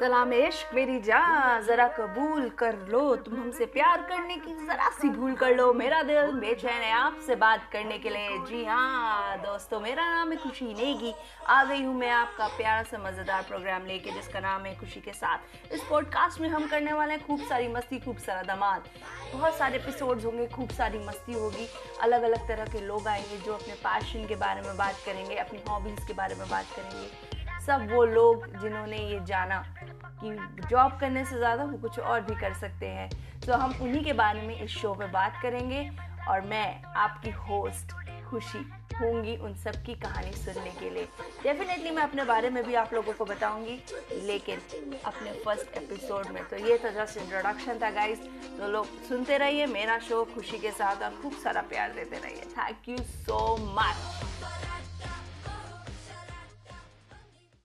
सलाम इश्क मेरी जान, जरा कबूल कर लो। तुम हमसे प्यार करने की जरा सी भूल कर लो। मेरा दिल बेचैन है आपसे बात करने के लिए। जी हाँ दोस्तों, मेरा नाम है खुशी नेगी। आ गई हूँ मैं आपका प्यारा सा मज़ेदार प्रोग्राम लेके, जिसका नाम है खुशी के साथ। इस पॉडकास्ट में हम करने वाले हैं खूब सारी मस्ती, खूब सारा धमाल। बहुत सारे एपिसोड्स होंगे, खूब सारी मस्ती होगी। अलग अलग तरह के लोग आएँगे जो अपने पैशन के बारे में बात करेंगे, अपनी हॉबीज़ के बारे में बात करेंगे। सब वो लोग जिन्होंने ये जाना। कि जॉब करने से ज़्यादा वो कुछ और भी कर सकते हैं। तो हम उन्हीं के बारे में इस शो पे बात करेंगे और मैं आपकी होस्ट खुशी होंगी उन सब की कहानी सुनने के लिए। डेफिनेटली मैं अपने बारे में भी आप लोगों को बताऊँगी, लेकिन अपने फ़र्स्ट एपिसोड में तो ये तो जस्ट इंट्रोडक्शन था गाइस तो लोग सुनते रहिए मेरा शो खुशी के साथ और खूब सारा प्यार देते रहिए। Thank you so much